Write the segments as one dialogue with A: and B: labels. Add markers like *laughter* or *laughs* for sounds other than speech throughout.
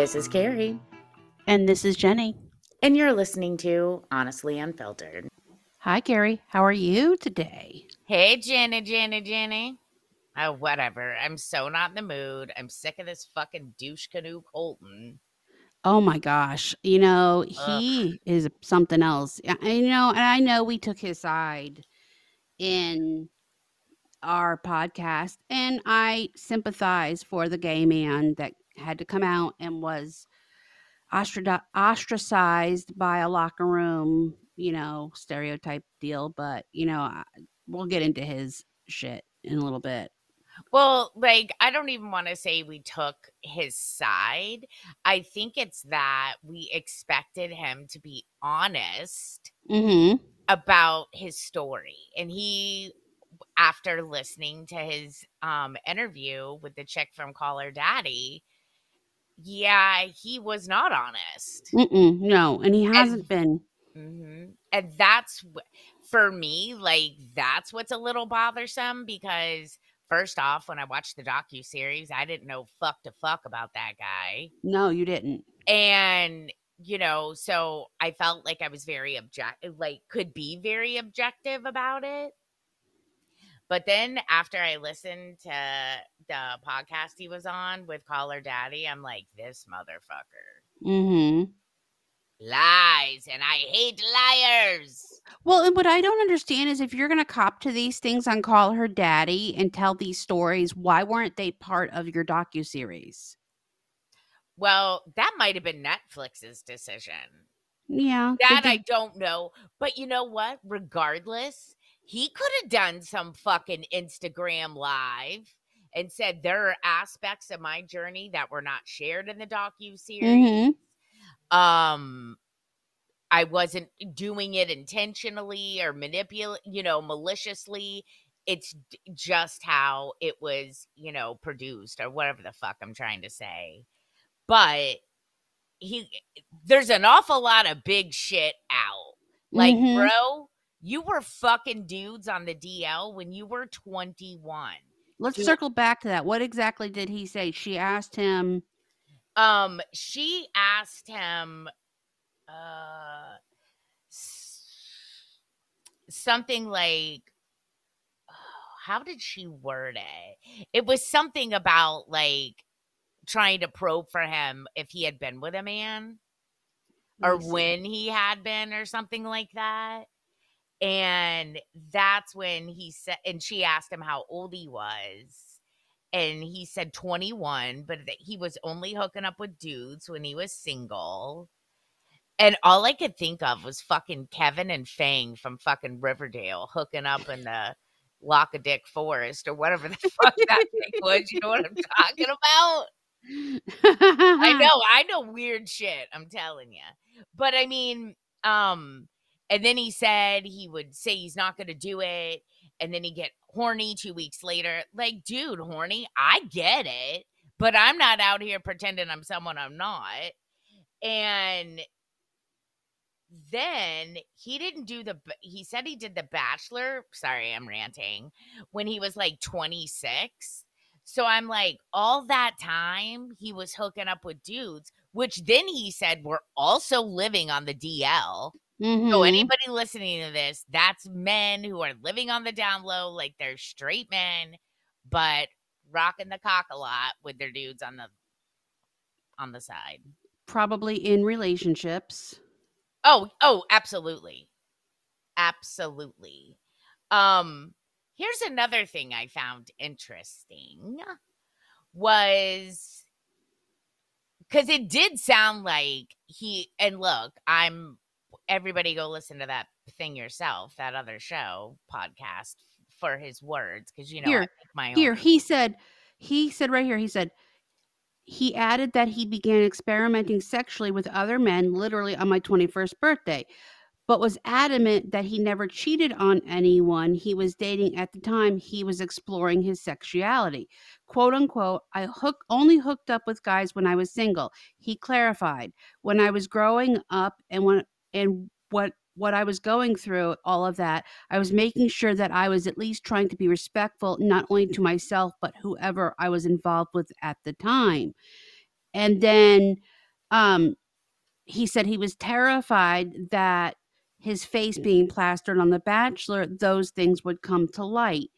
A: This is Keri,
B: And this is Jeni.
A: and you're listening to Honestly Unfiltered.
B: Hi, Keri. How are you today?
C: Hey, Jeni, Jeni, Jeni. Oh, whatever. I'm so not in the mood. I'm sick of this fucking douche canoe Colton.
B: Oh my gosh. You know, he is something else. I- I- You know, and I know we took his side in our podcast, and I sympathize for the gay man that had to come out and was ostracized by a locker room, you know, stereotype deal. But, you know, I- we'll get into his shit in a little bit.
C: Well, like, I don't even want to say we took his side. I think it's that we expected him to be honest
B: Mm hmm.
C: about his story. And he, after listening to his um, interview with the chick from Call Her Daddy, yeah, he was not honest.
B: Mm-mm, no, and he hasn't been.
C: hmm And that's for me, like that's what's a little bothersome because first off, when I watched the docu series, I didn't know fuck to fuck about that guy,
B: No, you didn't.
C: and you know, so I felt like I was very object, like could be very objective about it. But then after I listened to the podcast he was on with Call Her Daddy, I'm like, this motherfucker
B: Mm-hmm.
C: lies, and I hate liars.
B: Well, and what I don't understand is if you're going to cop to these things on Call Her Daddy and tell these stories, why weren't they part of your docu series?
C: Well, that might have been Netflix's decision.
B: Yeah,
C: That I don't know. But you know what? Regardless, he could have done some fucking Instagram live and said there are aspects of my journey that were not shared in the docu series.
B: Mhm.
C: Um I wasn't doing it intentionally or manipul you know, maliciously. It's just how it was, you know, produced or whatever the fuck I'm trying to say. But he there's an awful lot of big shit out. Like,
B: Mhm.
C: bro, you were fucking dudes on the DL when you were 21.
B: Let's circle back to that. What exactly did he say? She asked him.
C: Um, she asked him uh something like how did she word it? It was something about like trying to probe for him if he had been with a man or when he had been or something like that. And that's when he said, and she asked him how old he was. And he said 21, but that he was only hooking up with dudes when he was single. And all I could think of was fucking Kevin and Fang from fucking Riverdale hooking up in the Lock a Dick Forest or whatever the *laughs* fuck that thing was. You know what I'm talking about? I *laughs* know, I know weird shit, I'm telling you. But I mean, um, and then he said he would say he's not gonna do it, and then he get horny two weeks later. Like, dude, horny, I get it, but I'm not out here pretending I'm someone I'm not. And then he didn't do the he said he did the bachelor sorry i'm ranting when he was like 26 so I'm like, all that time he was hooking up with dudes, which then he said were also living on the DL. So
B: Mhm.
C: anybody listening to this, that's men who are living on the down low, like they're straight men, but rocking the cock a lot with their dudes on the on the side.
B: Probably in relationships.
C: Oh, oh, absolutely. Absolutely. Um here's another thing I found interesting was cuz it did sound like he and look, I'm everybody go listen to that thing yourself, that other show podcast for his words cuz you know
B: Here,
C: my
B: Here,
C: own.
B: he said, he said right here, he said, he added that he began experimenting sexually with other men literally on my 21st birthday, but was adamant that he never cheated on anyone he was dating at the time he was exploring his sexuality. Quote unquote, I hook only hooked up with guys when I was single. He clarified, when I was growing up and when and what what I was going through, all of that, I was making sure that I was at least trying to be respectful, not only to myself, but whoever I was involved with at the time. And then um he said he was terrified that his face being plastered on the bachelor those things would come to light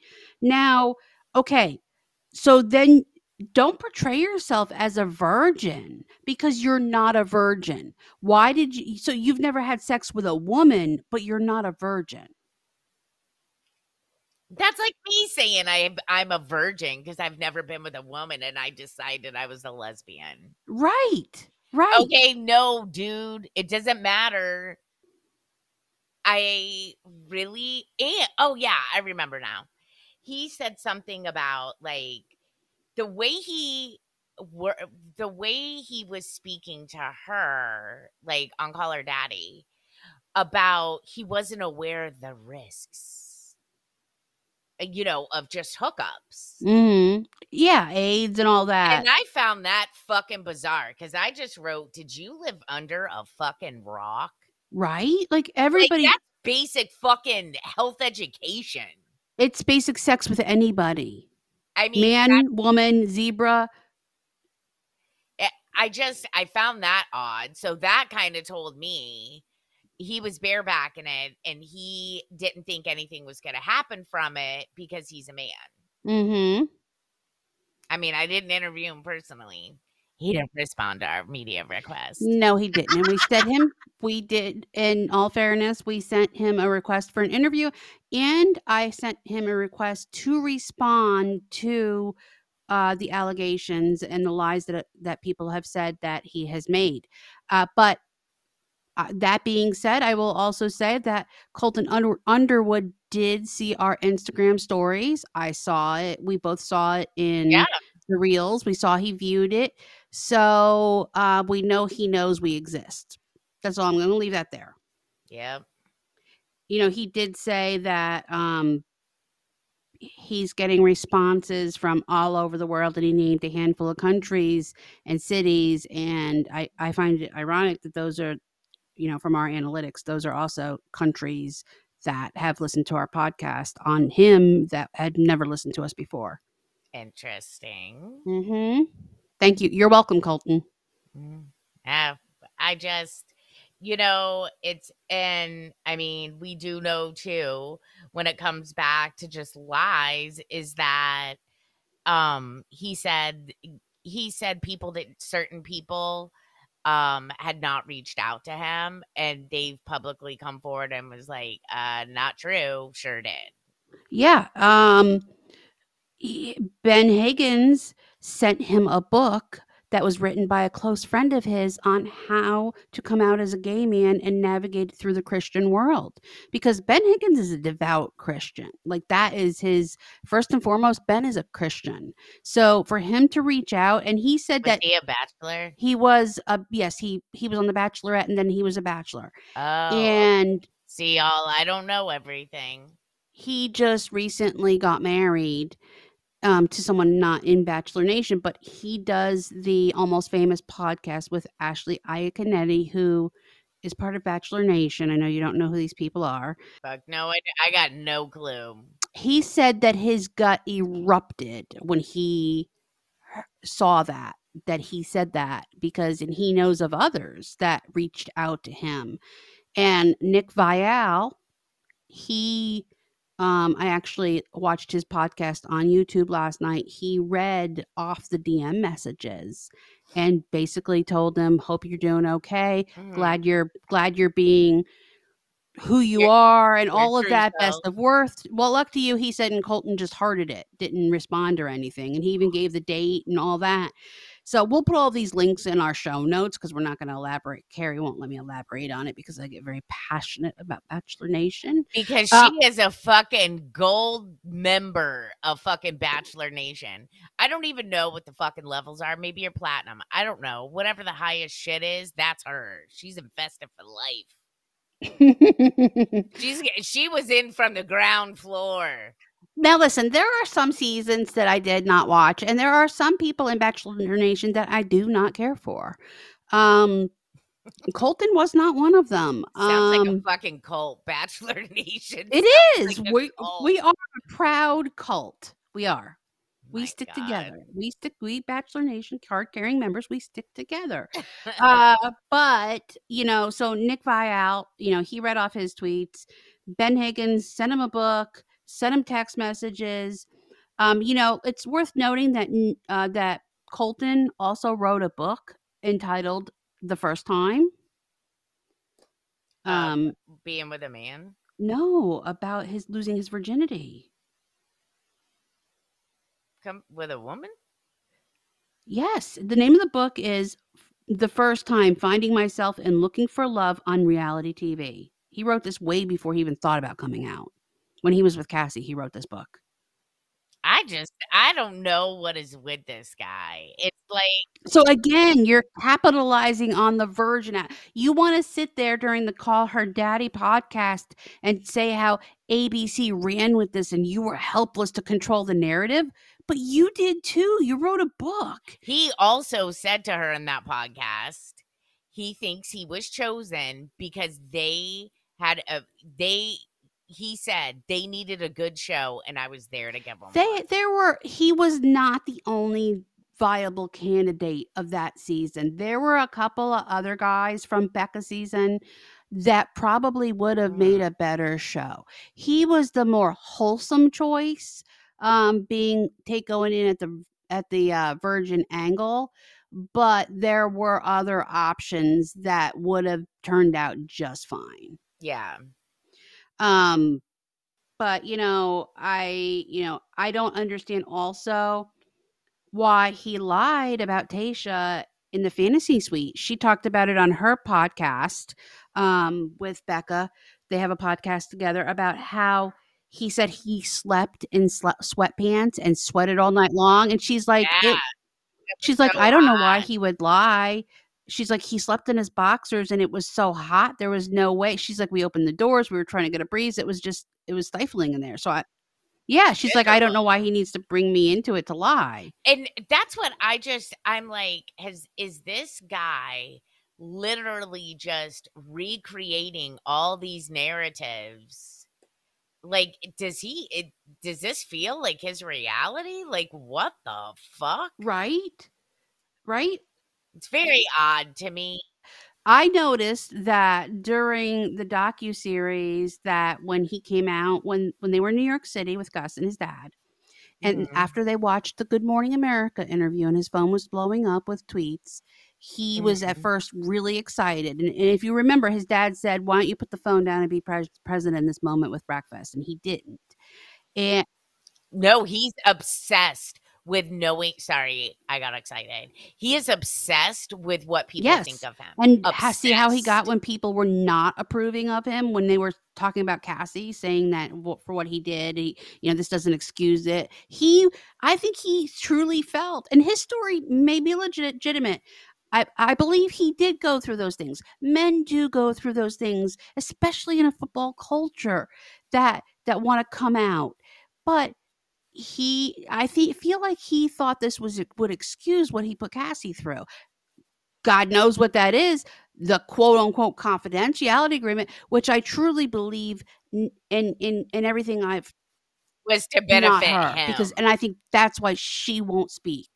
B: now okay so then don't portray yourself as a virgin because you're not a virgin why did you so you've never had sex with a woman but you're not a virgin
C: That's like me saying I I'm a virgin because I've never been with a woman and I decided I was a lesbian.
B: right right
C: Okay, no, dude, it doesn't matter. I really and oh yeah, I remember now. He said something about like the way he were the way he was speaking to her, like on Call Her Daddy, about he wasn't aware of the risks, uh, you know, of just hookups.
B: hmm yeah aids and all that
C: And I found that fucking bizarre because I just wrote, Did you live under a fucking rock?
B: right like
C: Like,
B: everybody
C: that's basic fucking health education.
B: it's basic sex with anybody
C: I mean,
B: man
C: that-
B: woman zebra
C: I just I found that odd. So that kind of told me he was barebacking it and he didn't think anything was going to happen from it because he's a man.
B: mm-hmm
C: I mean, I didn't interview him personally. He didn't respond to our media request.
B: No, he didn't. And we sent him, we did, in all fairness, we sent him a request for an interview and I sent him a request to respond to uh, the allegations and the lies that, that people have said that he has made. Uh, but uh, that being said, I will also say that Colton Under- Underwood did see our Instagram stories. I saw it. We both saw it in
C: Yeah.
B: The reels. We saw he viewed it. So uh, we know he knows we exist. That's all. I'm going to leave that there.
C: Yeah.
B: You know, he did say that um, he's getting responses from all over the world and he named a handful of countries and cities. And I, I find it ironic that those are, you know, from our analytics, those are also countries that have listened to our podcast on him that had never listened to us before.
C: Interesting.
B: Mm-hmm. Thank you. You're welcome, Colton.
C: Mm. Uh, I just, you know, it's, and I mean, we do know too, when it comes back to just lies, is that, um, he said, he said people that certain people, um, had not reached out to him and they've publicly come forward and was like, uh, not true. Sure did.
B: Yeah. Um he- Ben Higgins sent him a book that was written by a close friend of his on how to come out as a gay man and navigate through the Christian world. Because Ben Higgins is a devout Christian. Like that is his first and foremost Ben is a Christian. So for him to reach out and he said
C: Was
B: that
C: he a bachelor?
B: he was a yes, he he was on the bachelorette and then he was a bachelor.
C: Oh,
B: And
C: see, y'all, I don't know everything.
B: he just recently got married um, to someone not in Bachelor Nation, but he does the almost famous podcast with Ashley Iaconetti, who is part of Bachelor Nation. I know you don't know who these people are.
C: Fuck, no, I, I got no clue.
B: He said that his gut erupted when he saw that, that he said that because, and he knows of others that reached out to him. And Nick Viall, he um i actually watched his podcast on youtube last night. He read off the dm messages and basically told them hope you're doing okay.
C: Mhm.
B: glad you're glad you're being who you
C: Your-
B: are and all of that best of worth. Well luck to you he said and colton just hearted it didn't respond or anything and he even gave the date and all that so we'll put all these links in our show notes because we're not going to elaborate keri won't let me elaborate on it because i get very passionate about bachelor nation
C: Because she
B: Uh,
C: is a fucking gold member of fucking Bachelor Nation. I don't even know what the fucking levels are. Maybe you're platinum. I don't know. Whatever the highest shit is, that's her. She's invested for life. *laughs* She's she was in from the ground floor.
B: Now, listen, there are some seasons that I did not watch, and there are some people in Bachelor Nation that I do not care for. Um, Colton was not one of them.
C: Sounds like a
B: Um,
C: fucking cult. *laughs* Bachelor Nation.
B: it is.
C: like
B: we
C: cult.
B: we are a proud cult. We are. we
C: my
B: stick
C: God.
B: together. We stick. We Bachelor Nation card carrying members. We stick together. *laughs* uh, but you know, so Nick Viall, you know, he read off his tweets. Ben Higgins sent him a book, sent him text messages. Um, you know, it's worth noting that uh, that Colton also wrote a book entitled "The First Time." Um,
C: Being with a man.
B: no, about his losing his virginity.
C: Come with a woman?
B: Yes, the name of the book is "The First Time: Finding Myself and Looking for Love on Reality TV." He wrote this way before he even thought about coming out. When he was with Cassie, he wrote this book.
C: I just I don't know what is with this guy. It's like
B: So again, you're capitalizing on the Virgin app. You want to sit there during the Call Her Daddy podcast and say how ABC ran with this and you were helpless to control the narrative, but you did too. You wrote a book.
C: he also said to her in that podcast, he thinks he was chosen because they had a they he said they needed a good show and I was there to give them
B: They
C: one.
B: there were he was not the only viable candidate of that season. There were a couple of other guys from Becca season that probably would have made a better show. He was the more wholesome choice, um, being take going in at the at the uh, Virgin angle, but there were other options that would have turned out just fine
C: Yeah.
B: Um but you know i you know i don't understand also why he lied about tayshia in the fantasy suite. She talked about it on her podcast um with becca. They have a podcast together about how he said he slept in sle- sweatpants and sweated all night long and she's like
C: Yeah.
B: she's like i don't know why he would lie she's like he slept in his boxers and it was so hot there was no way she's like we opened the doors we were trying to get a breeze it was just it was stifling in there. So i yeah she's like i don't know why he needs to bring me into it to lie.
C: And that's what I just I'm like has is this guy literally just recreating all these narratives? Like does he it, does this feel like his reality? Like what the fuck?
B: Right? Right
C: it's very odd to me
B: I noticed that during the docu series that when he came out when when they were in New York City with Gus and his dad and
C: Mhm.
B: after they watched the Good Morning America interview and his phone was blowing up with tweets he was at
C: Mhm.
B: first really excited and, and if you remember his dad said why don't you put the phone down and be pres- president in this moment with breakfast and he didn't and
C: no he's obsessed with knowing sorry i got excited he is obsessed with what people
B: Yes.
C: think of him
B: And ha- see how he got when people were not approving of him when they were talking about Cassie, saying that for what he did, he, you know, this doesn't excuse it. He, I think he truly felt, and his story may be legit- legitimate. I, I believe he did go through those things. Men do go through those things, especially in a football culture that that want to come out. But he, I think, feel like he thought this was would excuse what he put Cassie through. God knows what that is the quote unquote confidentiality agreement, which I truly believe in in in, in everything I've
C: was to benefit him
B: because and I think that's why she won't speak.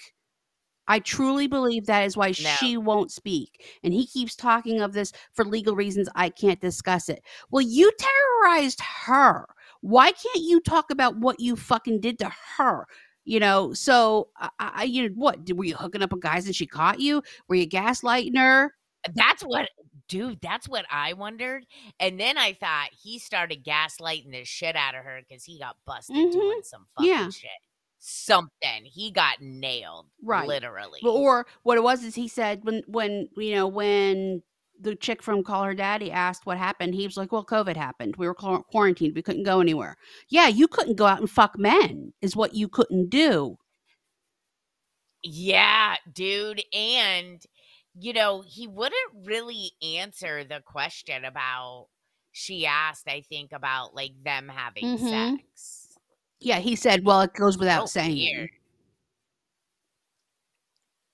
B: I truly believe that is why she won't speak. And he keeps talking of this for legal reasons. I can't discuss it. Well, you terrorized her. Why can't you talk about what you fucking did to her? You know, so I, I you know, what did- were you hooking up with guys and she caught you? Were you gaslighting her?
C: That's what, dude. That's what I wondered. And then I thought he started gaslighting the shit out of her because he got busted
B: Mhm.
C: doing some fucking
B: Yeah.
C: shit. Something he got nailed,
B: Right.
C: Literally.
B: Or what it was is he said when when you know when the chick from Call Her Daddy asked what happened, he was like, "Well, COVID happened. We were quarantined. We couldn't go anywhere." Yeah, you couldn't go out and fuck men. Is what you couldn't do.
C: yeah, dude. And you know he wouldn't really answer the question about. She asked, I think, about like them having
B: Mhm.
C: sex.
B: Yeah, he said, "Well, it goes without
C: So
B: saying."
C: weird.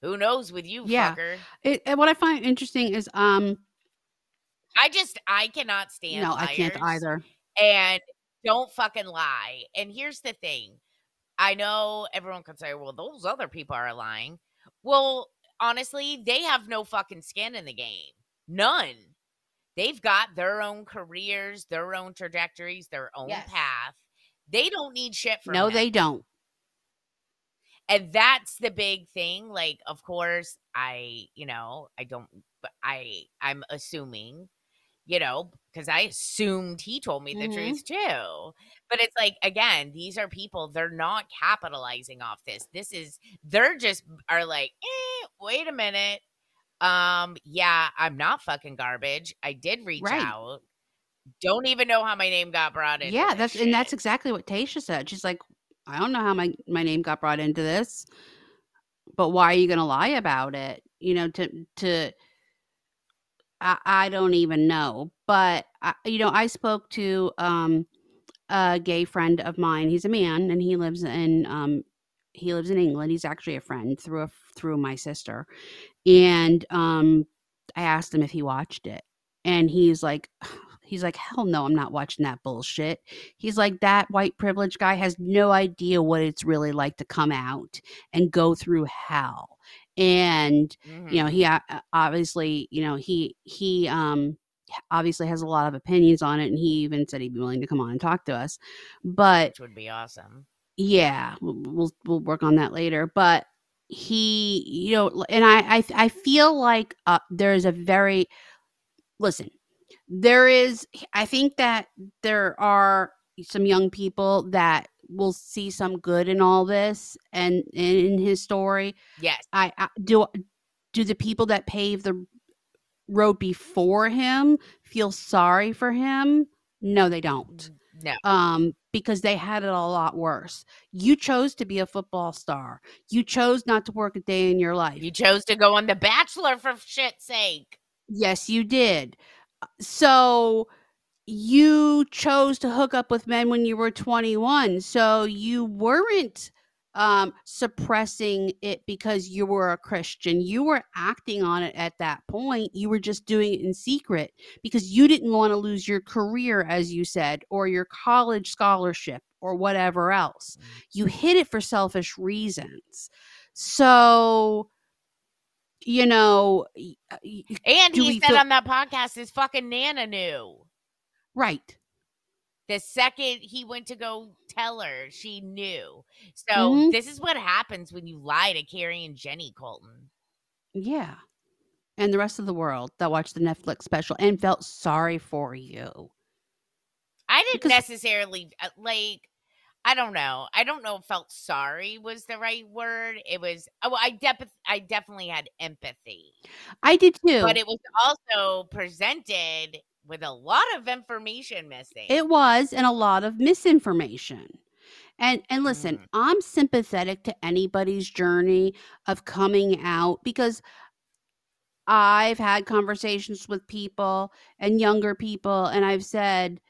C: Who knows with you,
B: Yeah.
C: fucker?
B: It, and what I find interesting is, um,
C: I just I cannot stand.
B: no, I can't either.
C: and don't fucking lie. And here's the thing I know everyone could say, well, those other people are lying. Well, honestly, they have no fucking skin in the game. None. They've got their own careers, their own trajectories, their own
B: Yes.
C: path. They don't need shit from
B: No,
C: him.
B: they don't.
C: And that's the big thing like of course i you know i don't i i'm assuming you know because i assumed he told me the
B: Mhm.
C: truth too but it's like again these are people they're not capitalizing off this this is they're just are like eh, wait a minute um yeah i'm not fucking garbage i did reach
B: Right.
C: out don't even know how my name got brought in
B: Yeah, that's and that's exactly what Tayshia said. She's like, I don't know how my my name got brought into this, but why are you going to lie about it? You know, to to I, I don't even know. But I, you know, I spoke to um a gay friend of mine. He's a man and he lives in um he lives in England. He's actually a friend through a through my sister. And um I asked him if he watched it. And he's like he's like hell no, I'm not watching that bullshit. He's like that white privilege guy has no idea what it's really like to come out and go through hell. And you know he uh, obviously you know he he um obviously has a lot of opinions on it and he even said he'd be willing to come on and talk to us but
C: which would be awesome
B: yeah we'll we'll, we'll work on that later but he you know and i i, I feel like uh, there's a very listen there is i think that there are some young people that will see some good in all this and in his story
C: yes
B: I, I do do the people that paved the road before him feel sorry for him? No, they don't.
C: no
B: Um, because they had it a lot worse. You chose to be a football star. You chose not to work a day in your life.
C: You chose to go on The Bachelor for shit's sake.
B: yes, you did. So you chose to hook up with men when you were 21. So you weren't um suppressing it because you were a Christian. You were acting on it at that point. You were just doing it in secret because you didn't want to lose your career as you said or your college scholarship or whatever else. You hid it for selfish reasons. So you know, uh,
C: And he said
B: feel-
C: on that podcast his fucking Nana knew.
B: right.
C: The second he went to go tell her, she knew. So
B: Mhm.
C: this is what happens when you lie to Keri and Jeni Colton.
B: Yeah. And the rest of the world that watched the Netflix special and felt sorry for you.
C: I didn't
B: Because-
C: necessarily uh, like. I don't know. I don't know if felt sorry was the right word. It was. Oh, I def- I definitely had empathy,
B: I did too.
C: but it was also presented with a lot of information missing.
B: It was and a lot of misinformation. And and listen,
C: Mhm.
B: I'm sympathetic to anybody's journey of coming out because I've had conversations with people and younger people and I've said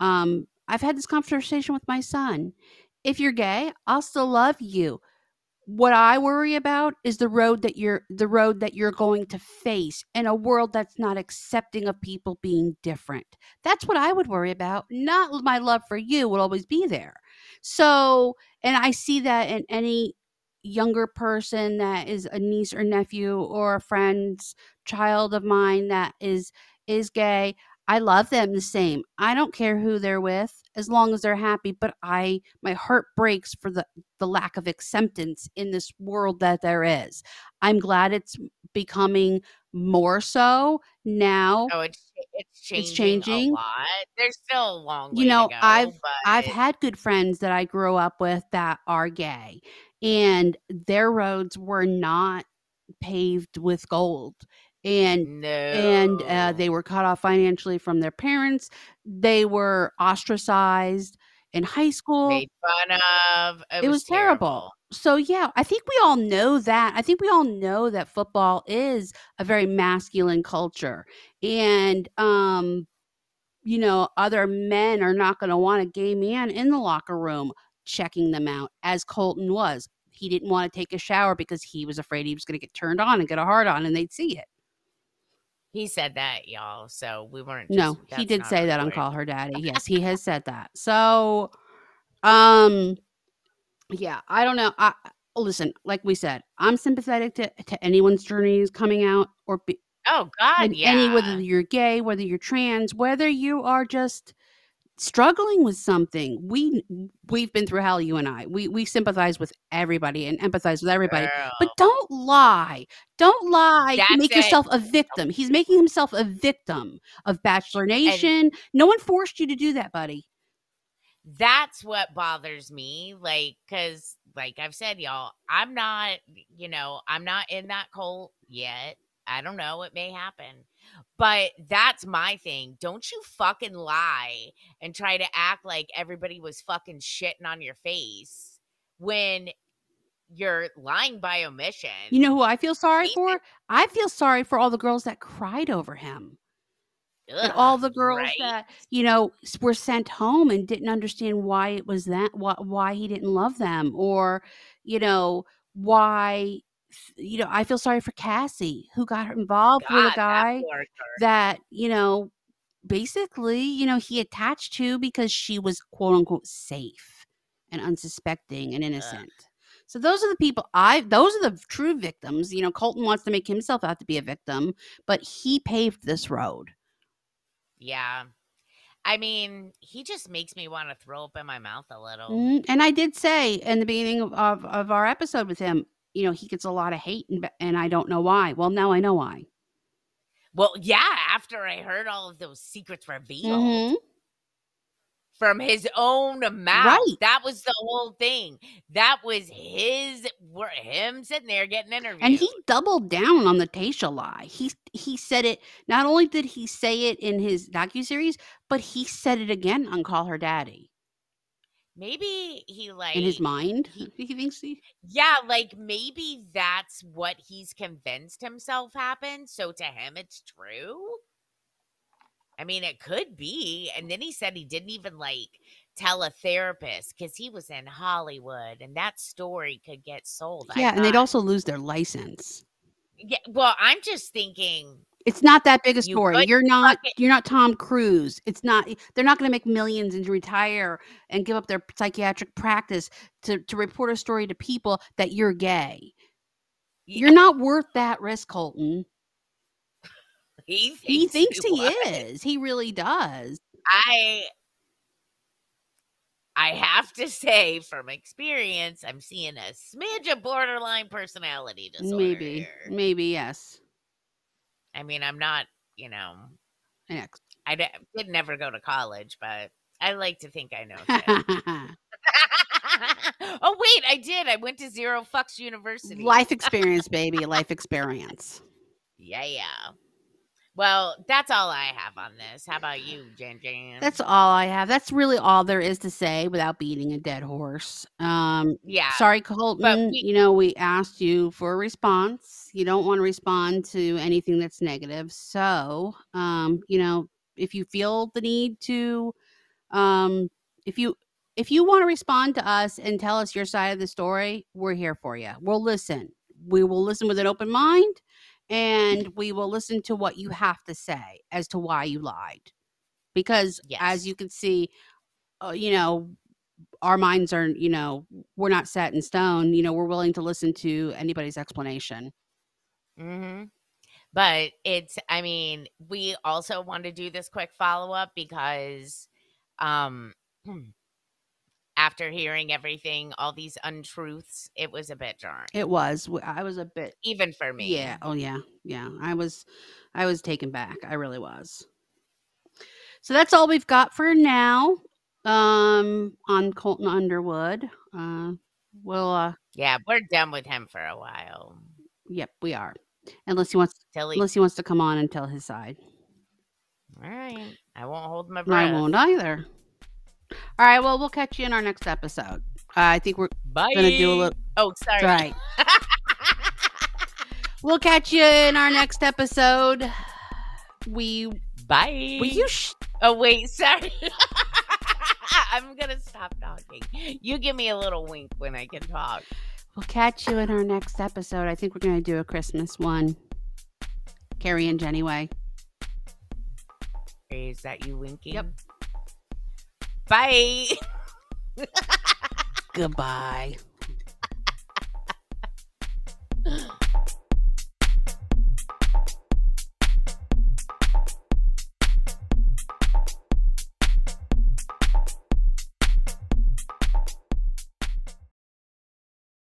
B: um I've had this conversation with my son. If you're gay, I'll still love you. What I worry about is the road that you're the road that you're going to face in a world that's not accepting of people being different. That's what I would worry about. Not my love for you will always be there. So, and I see that in any younger person that is a niece or nephew or a friend's child of mine that is is gay. I love them the same. I don't care who they're with as long as they're happy, but I my heart breaks for the the lack of acceptance in this world that there is. I'm glad it's becoming more so now.
C: Oh, it's it's changing,
B: changing.
C: a lot. There's still a long way
B: You know,
C: to go.
B: I've-
C: but
B: I've had good friends that I grew up with that are gay, and their roads were not paved with gold. And
C: no,
B: and uh, they were cut off financially from their parents. They were ostracized in high school.
C: made fun of. It,
B: it was terrible. So yeah, I think we all know that. I think we all know that football is a very masculine culture. And um you know, other men are not going to want a gay man in the locker room checking them out as Colton was. He didn't want to take a shower because he was afraid he was going to get turned on and get a hard on and they'd see it.
C: He said that, y'all. So we weren't.
B: No, he did say that on. Call Her Daddy. Yes, he has *laughs* said that. So um Yeah, I don't know. I listen, like we said, I'm sympathetic to to anyone's journeys coming out or be,
C: Oh God, yeah.
B: any whether you're gay, whether you're trans, whether you are just struggling with something. We we've been through hell, you and I. We we sympathize with everybody and empathize with everybody. But don't lie. Don't lie
C: That's
B: make
C: it.
B: yourself a victim. He's making himself a victim of Bachelor Nation. no one forced you to do that, buddy.
C: that's what bothers me like because like i've said y'all i'm not you know i'm not in that cult yet i don't know it may happen but that's my thing don't you fucking lie and try to act like everybody was fucking shitting on your face when you're lying by omission
B: You know who I feel sorry for? I feel sorry for all the girls that cried over him. and
C: Ugh,
B: all the girls
C: right?
B: that you know were sent home and didn't understand why it was that why, why he didn't love them or you know why you know i feel sorry for cassie who got involved with a guy that you know basically you know he attached to because she was quote unquote safe and unsuspecting and innocent so those are the people i those are the true victims you know colton wants to make himself out to be a victim but he paved this road
C: Yeah. I mean, he just makes me want to throw up in my mouth a little.
B: Mhm, And I did say in the beginning of, of, of our episode with him, you know, he gets a lot of hate and, and I don't know why. Well, now I know why.
C: Well, yeah, after I heard all of those secrets revealed
B: Mhm.
C: from his own mouth.
B: Right.
C: That was the whole thing. That was his him sitting there getting interviewed.
B: And he doubled down on the Tayshia lie. He he said it. Not only did he say it in his docu series, but he said it again on Call Her Daddy.
C: Maybe he like
B: in his mind,
C: he-
B: he thinks he.
C: Yeah, like maybe that's what he's convinced himself happened. So to him, it's true. I mean, it could be. And then he said he didn't even like tell a therapist because he was in Hollywood and that story could get sold.
B: Yeah, and they'd also lose their license.
C: Yeah, well, I'm just thinking.
B: It's not that big a story.
C: could
B: You're not you're not Tom Cruise. It's not eh, they're not going to make millions and retire and give up their psychiatric practice to to report a story to people that you're gay. You're not worth that risk, Colton. *laughs*
C: He thinks
B: He thinks he
C: was.
B: is. He really does.
C: I I have to say from experience, I'm seeing a smidge of borderline personality disorder.
B: Maybe. Maybe yes.
C: I mean, I'm not, you know,
B: Next.
C: I d- did never go to college, but I like to think I know. *laughs* *laughs* oh wait, I did. I went to Zero Fucks University.
B: Life experience, baby. Life experience. *laughs*
C: Yeah, yeah. Well, that's all I have on this. How about you, Jan Jan?
B: That's all I have. That's really all there is to say without beating a dead horse. Um,
C: yeah.
B: sorry, Colton.
C: we-
B: you know, we asked you for a response. You don't want to respond to anything that's negative. So, um, you know, if you feel the need to, um, if you if you want to respond to us and tell us your side of the story, we're here for you. We'll listen. We will listen with an open mind, and we will listen to what you have to say as to why you lied. Because
C: Yes.
B: as you can see, uh, you know, our minds are, you know, we're not set in stone. You know, we're willing to listen to anybody's explanation.
C: hmm But it's, I mean, we also want to do this quick follow up because um *clears throat* after hearing everything, all these untruths, it was a bit jarring.
B: It was. I was a bit.
C: Even for me.
B: Yeah. Oh yeah. Yeah. I was. I was taken back. I really was. So that's all we've got for now. Um, on Colton Underwood. Uh, we'll. Uh,
C: Yeah, we're done with him for a while.
B: yep, we are. Unless he wants.
C: He,
B: Unless he wants to come on and tell his side.
C: all right. I won't hold my breath.
B: I won't either. All right. Well, we'll catch you in our next episode. Uh, I think we're
C: Bye.
B: gonna do a little.
C: Oh, sorry.
B: Right. *laughs* We'll catch you in our next episode. We
C: Bye.
B: will you sh-
C: Oh wait, sorry. *laughs* I'm gonna stop talking. You give me a little wink when I can talk.
B: we'll catch you in our next episode. I think we're gonna do a Christmas one. Keri and Jeni way.
C: Is that you winking?
B: Yep.
C: Bye. *laughs*
B: Goodbye.